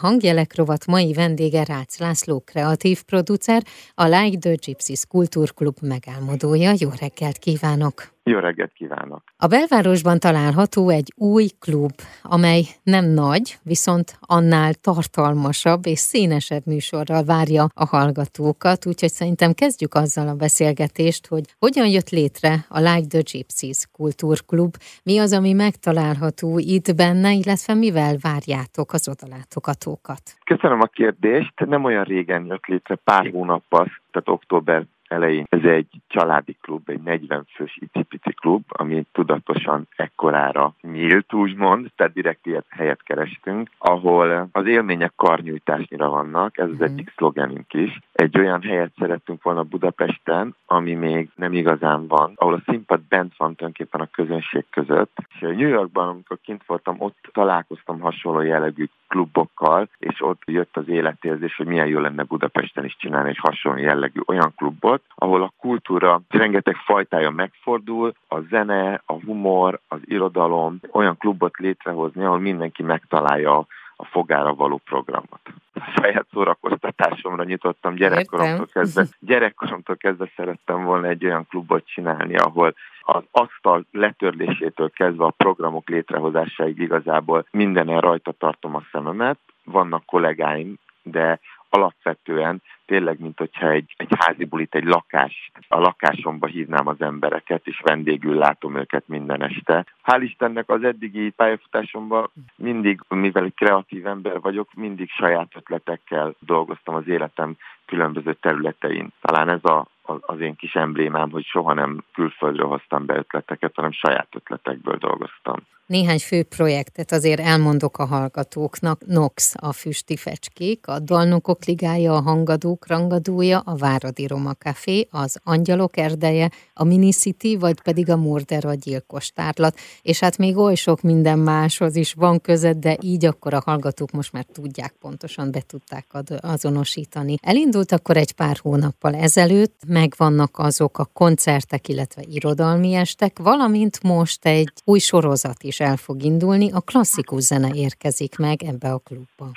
Hangjelek rovat mai vendége Rácz László, kreatív producer, a Like the Gypsies Kultúrklub megálmodója. Jó reggelt kívánok! Jó reggelt kívánok! A belvárosban található egy új klub, amely nem nagy, viszont annál tartalmasabb és színesebb műsorral várja a hallgatókat, úgyhogy szerintem kezdjük azzal a beszélgetést, hogy hogyan jött létre a Like the Gypsies kultúrklub, mi az, ami megtalálható itt benne, illetve mivel várjátok az odalátogatókat? Köszönöm a kérdést. Nem olyan régen jött létre, pár hónappal, tehát október elején. Ez egy családi klub, egy 40 fős icipici klub, ami tudatosan ekkorára nyílt, úgymond, tehát direkt ilyet helyet kerestünk, ahol az élmények karnyújtásnyira vannak, ez az mhm. egyik szlogenünk is. Egy olyan helyet szerettünk volna Budapesten, ami még nem igazán van, ahol a színpad bent van tulajdonképpen a közönség között. És New Yorkban, amikor kint voltam, ott találkoztam hasonló jellegű klubokkal, és ott jött az életérzés, hogy milyen jó lenne Budapesten is csinálni egy hasonló jellegű olyan klubot, ahol a kultúra rengeteg fajtája megfordul, a zene, a humor, az irodalom, olyan klubot létrehozni, ahol mindenki megtalálja a fogára való programot. A saját szórakoztatásomra nyitottam gyerekkoromtól kezdve. Gyerekkoromtól kezdve szerettem volna egy olyan klubot csinálni, ahol az asztal letörlésétől kezdve a programok létrehozásáig igazából mindenen rajta tartom a szememet. Vannak kollégáim, de alapvetően tényleg, mint hogyha egy, egy házi bulit, egy lakás, a lakásomba hívnám az embereket, és vendégül látom őket minden este. Hál' Istennek az eddigi pályafutásomban mindig, mivel kreatív ember vagyok, mindig saját ötletekkel dolgoztam az életem különböző területein. Talán ez a, az én kis emblémám, hogy soha nem külföldről hoztam be ötleteket, hanem saját ötletekből dolgoztam. Néhány fő projektet azért elmondok a hallgatóknak. Nox a Füsti Fecskék, a Dalnokok Ligája, a Hangadók Rangadója, a Váradi Roma Café, az Angyalok Erdeje, a Minicity, vagy pedig a Murder a Gyilkos Tárlat. És hát még oly sok minden máshoz is van között, de így akkor a hallgatók most már tudják pontosan, be tudták azonosítani. Elindult akkor egy pár hónappal ezelőtt, megvannak azok a koncertek, illetve irodalmi estek, valamint most egy új sorozat is el fog indulni, a klasszikus zene érkezik meg ebbe a klubba.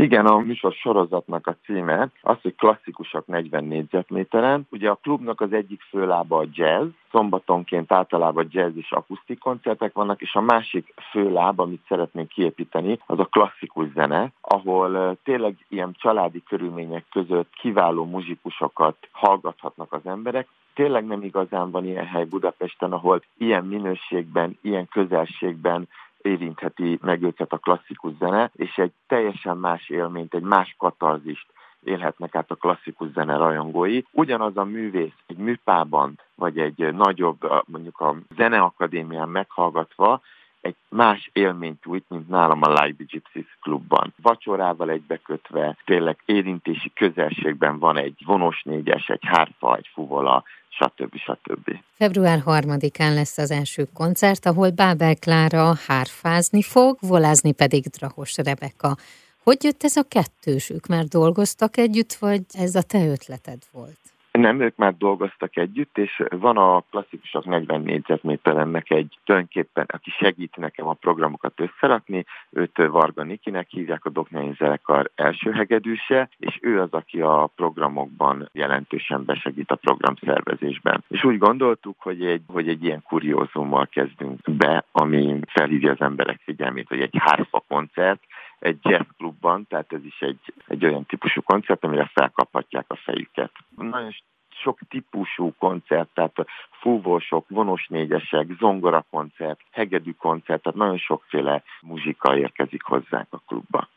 Igen, a műsor sorozatnak a címe az, hogy klasszikusok 40 négyzetméteren. Ugye a klubnak az egyik főlába a jazz, szombatonként általában jazz és akusztik koncertek vannak, és a másik fő láb, amit szeretnénk kiépíteni, az a klasszikus zene, ahol tényleg ilyen családi körülmények között kiváló muzsikusokat hallgathatnak az emberek. Tényleg nem igazán van ilyen hely Budapesten, ahol ilyen minőségben, ilyen közelségben érintheti meg őket a klasszikus zene, és egy teljesen más élményt, egy más katarzist élhetnek át a klasszikus zene rajongói. Ugyanaz a művész egy műpában, vagy egy nagyobb, mondjuk a zeneakadémián meghallgatva, egy más élményt nyújt, mint nálam a the Gypsies klubban. Vacsorával egybekötve, tényleg érintési közelségben van egy vonos négyes, egy hárfa, egy fuvola, stb. stb. Február 3-án lesz az első koncert, ahol Bábel Klára hárfázni fog, volázni pedig Drahos Rebeka. Hogy jött ez a kettősük? Már dolgoztak együtt, vagy ez a te ötleted volt? Nem, ők már dolgoztak együtt, és van a klasszikusok 40 négyzetméterennek egy tulajdonképpen, aki segít nekem a programokat összerakni, őt Varga Nikinek hívják a Doknányi Zenekar első hegedűse, és ő az, aki a programokban jelentősen besegít a program szervezésben. És úgy gondoltuk, hogy egy, hogy egy ilyen kuriózummal kezdünk be, ami felhívja az emberek figyelmét, hogy egy hárfa koncert, egy jazzklubban, tehát ez is egy, egy olyan típusú koncert, amire felkaphatják a fejüket. Nagyon sok típusú koncert, tehát fúvósok, vonos négyesek, zongorakoncert, hegedű koncert, tehát nagyon sokféle muzsika érkezik hozzánk a klubba.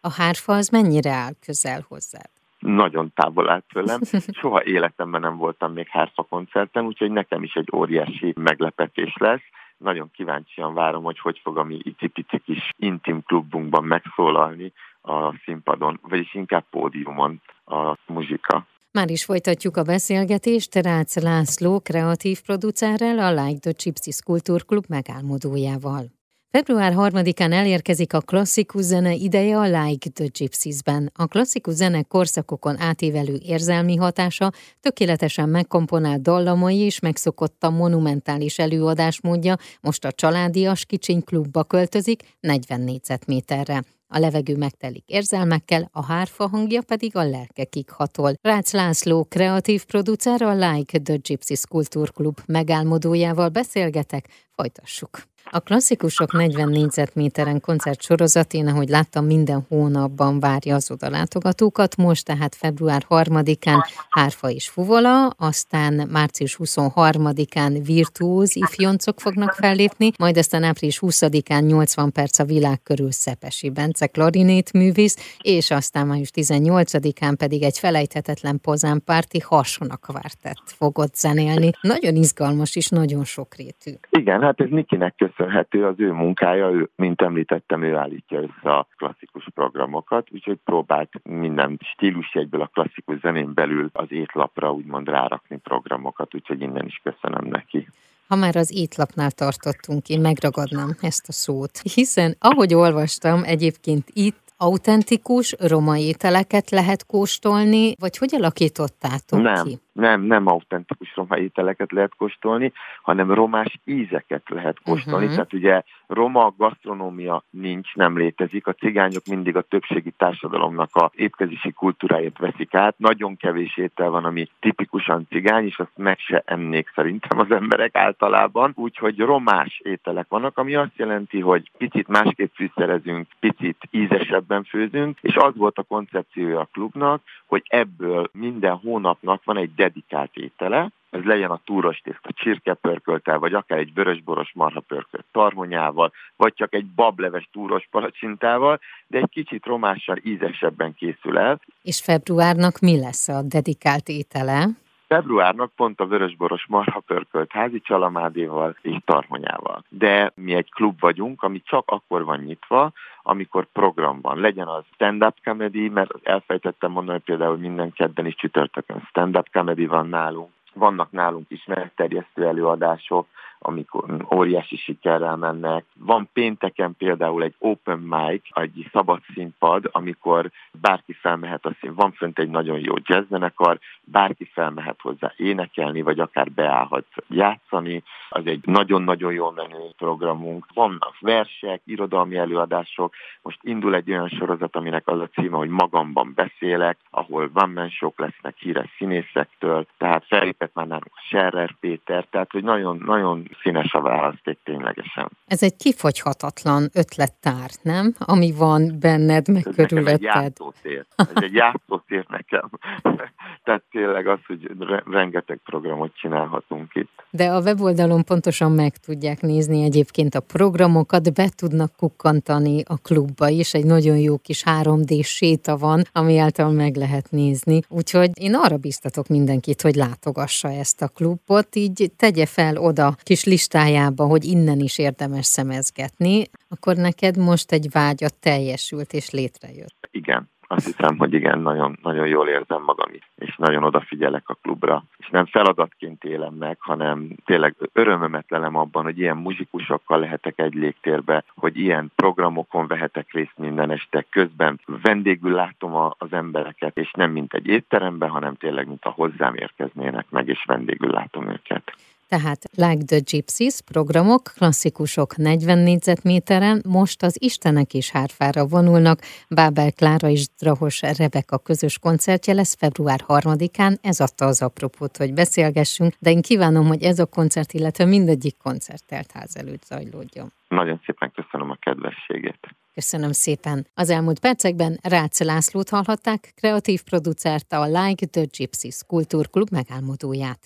A hárfa az mennyire áll közel hozzád? Nagyon távol állt tőlem. Soha életemben nem voltam még hárfa koncerten, úgyhogy nekem is egy óriási meglepetés lesz nagyon kíváncsian várom, hogy hogy fog a mi icipici kis intim klubunkban megszólalni a színpadon, vagyis inkább pódiumon a muzsika. Már is folytatjuk a beszélgetést Rácz László kreatív producerrel, a Like the Gypsies Kultúrklub megálmodójával. Február 3-án elérkezik a klasszikus zene ideje a Like the Gypsies-ben. A klasszikus zene korszakokon átívelő érzelmi hatása, tökéletesen megkomponált dallamai és megszokott a monumentális előadásmódja most a családias kicsiny klubba költözik 40 négyzetméterre. a levegő megtelik érzelmekkel, a hárfa hangja pedig a lelkekig hatol. Rácz László, kreatív producer, a Like the Gypsy Kultúrklub megálmodójával beszélgetek, folytassuk. A klasszikusok 40 négyzetméteren koncert sorozatén, ahogy láttam, minden hónapban várja az odalátogatókat, most tehát február 3-án Hárfa és Fuvola, aztán március 23-án virtuóz ifjoncok fognak fellépni, majd aztán április 20-án 80 perc a világ körül Szepesi Bence klarinét művész, és aztán május 18-án pedig egy felejthetetlen pozánpárti hasonak vártett fogott zenélni. Nagyon izgalmas és nagyon sokrétű. Igen, hát ez Nikinek köszönhető köszönhető az ő munkája, ő, mint említettem, ő állítja össze a klasszikus programokat, úgyhogy próbált minden stílusjegyből a klasszikus zenén belül az étlapra úgymond rárakni programokat, úgyhogy innen is köszönöm neki. Ha már az étlapnál tartottunk, én megragadnám ezt a szót, hiszen ahogy olvastam, egyébként itt autentikus roma ételeket lehet kóstolni, vagy hogy alakítottátok nem, ki? Nem, nem autentikus roma ételeket lehet kóstolni, hanem romás ízeket lehet kóstolni. Uh-huh. Tehát ugye roma gasztronómia nincs, nem létezik. A cigányok mindig a többségi társadalomnak a étkezési kultúráját veszik át. Nagyon kevés étel van, ami tipikusan cigány, és azt meg se ennék szerintem az emberek általában. Úgyhogy romás ételek vannak, ami azt jelenti, hogy picit másképp fűszerezünk, picit ízesebben főzünk, és az volt a koncepciója a klubnak, hogy ebből minden hónapnak van egy dedikált étele, ez legyen a túros tészta csirkepörköltel, vagy akár egy vörösboros marhapörkölt tarhonyával, vagy csak egy bableves túros palacsintával, de egy kicsit romással ízesebben készül el. És februárnak mi lesz a dedikált étele? Februárnak pont a vörösboros marhapörkölt házi csalamádéval és tarhonyával. De mi egy klub vagyunk, ami csak akkor van nyitva, amikor program van. Legyen az stand-up comedy, mert elfejtettem mondani például, hogy minden kedden is csütörtökön stand-up comedy van nálunk, vannak nálunk is megterjesztő előadások, amikor óriási sikerrel mennek. Van pénteken például egy open mic, egy szabad színpad, amikor bárki felmehet a szín. Van fönt egy nagyon jó jazzzenekar, bárki felmehet hozzá énekelni, vagy akár beállhat játszani. Az egy nagyon-nagyon jó menő programunk. Vannak versek, irodalmi előadások. Most indul egy olyan sorozat, aminek az a címe, hogy magamban beszélek, ahol van man lesznek híres színészektől, tehát felépett már nálunk Serrer Péter, tehát hogy nagyon, nagyon színes a választék ténylegesen. Ez egy kifogyhatatlan ötlettár, nem? Ami van benned, meg Ez körülötted. Nekem egy játszótér. Ez egy játszótér nekem. Tehát tényleg az, hogy rengeteg programot csinálhatunk itt. De a weboldalon pontosan meg tudják nézni egyébként a programokat, be tudnak kukkantani a klubba is, egy nagyon jó kis 3D séta van, ami által meg lehet nézni. Úgyhogy én arra biztatok mindenkit, hogy látogassa ezt a klubot, így tegye fel oda kis listájába, hogy innen is érdemes szemezgetni, akkor neked most egy vágyat teljesült és létrejött. Igen, azt hiszem, hogy igen, nagyon, nagyon jól érzem magam, és nagyon odafigyelek a klubra. És nem feladatként élem meg, hanem tényleg örömömet lelem abban, hogy ilyen muzsikusokkal lehetek egy légtérbe, hogy ilyen programokon vehetek részt minden este, közben vendégül látom a, az embereket, és nem mint egy étteremben, hanem tényleg, mint a hozzám érkeznének meg, és vendégül látom őket. Tehát Like the Gypsies programok, klasszikusok 40 négyzetméteren, most az Istenek is hárfára vonulnak. Bábel Klára és Drahos Rebeka közös koncertje lesz február 3-án, ez adta az apropót, hogy beszélgessünk, de én kívánom, hogy ez a koncert, illetve mindegyik koncert teltház előtt zajlódjon. Nagyon szépen köszönöm a kedvességét. Köszönöm szépen. Az elmúlt percekben Rácz Lászlót hallhatták, kreatív producert a Like the Gypsies Kultúrklub megálmodóját.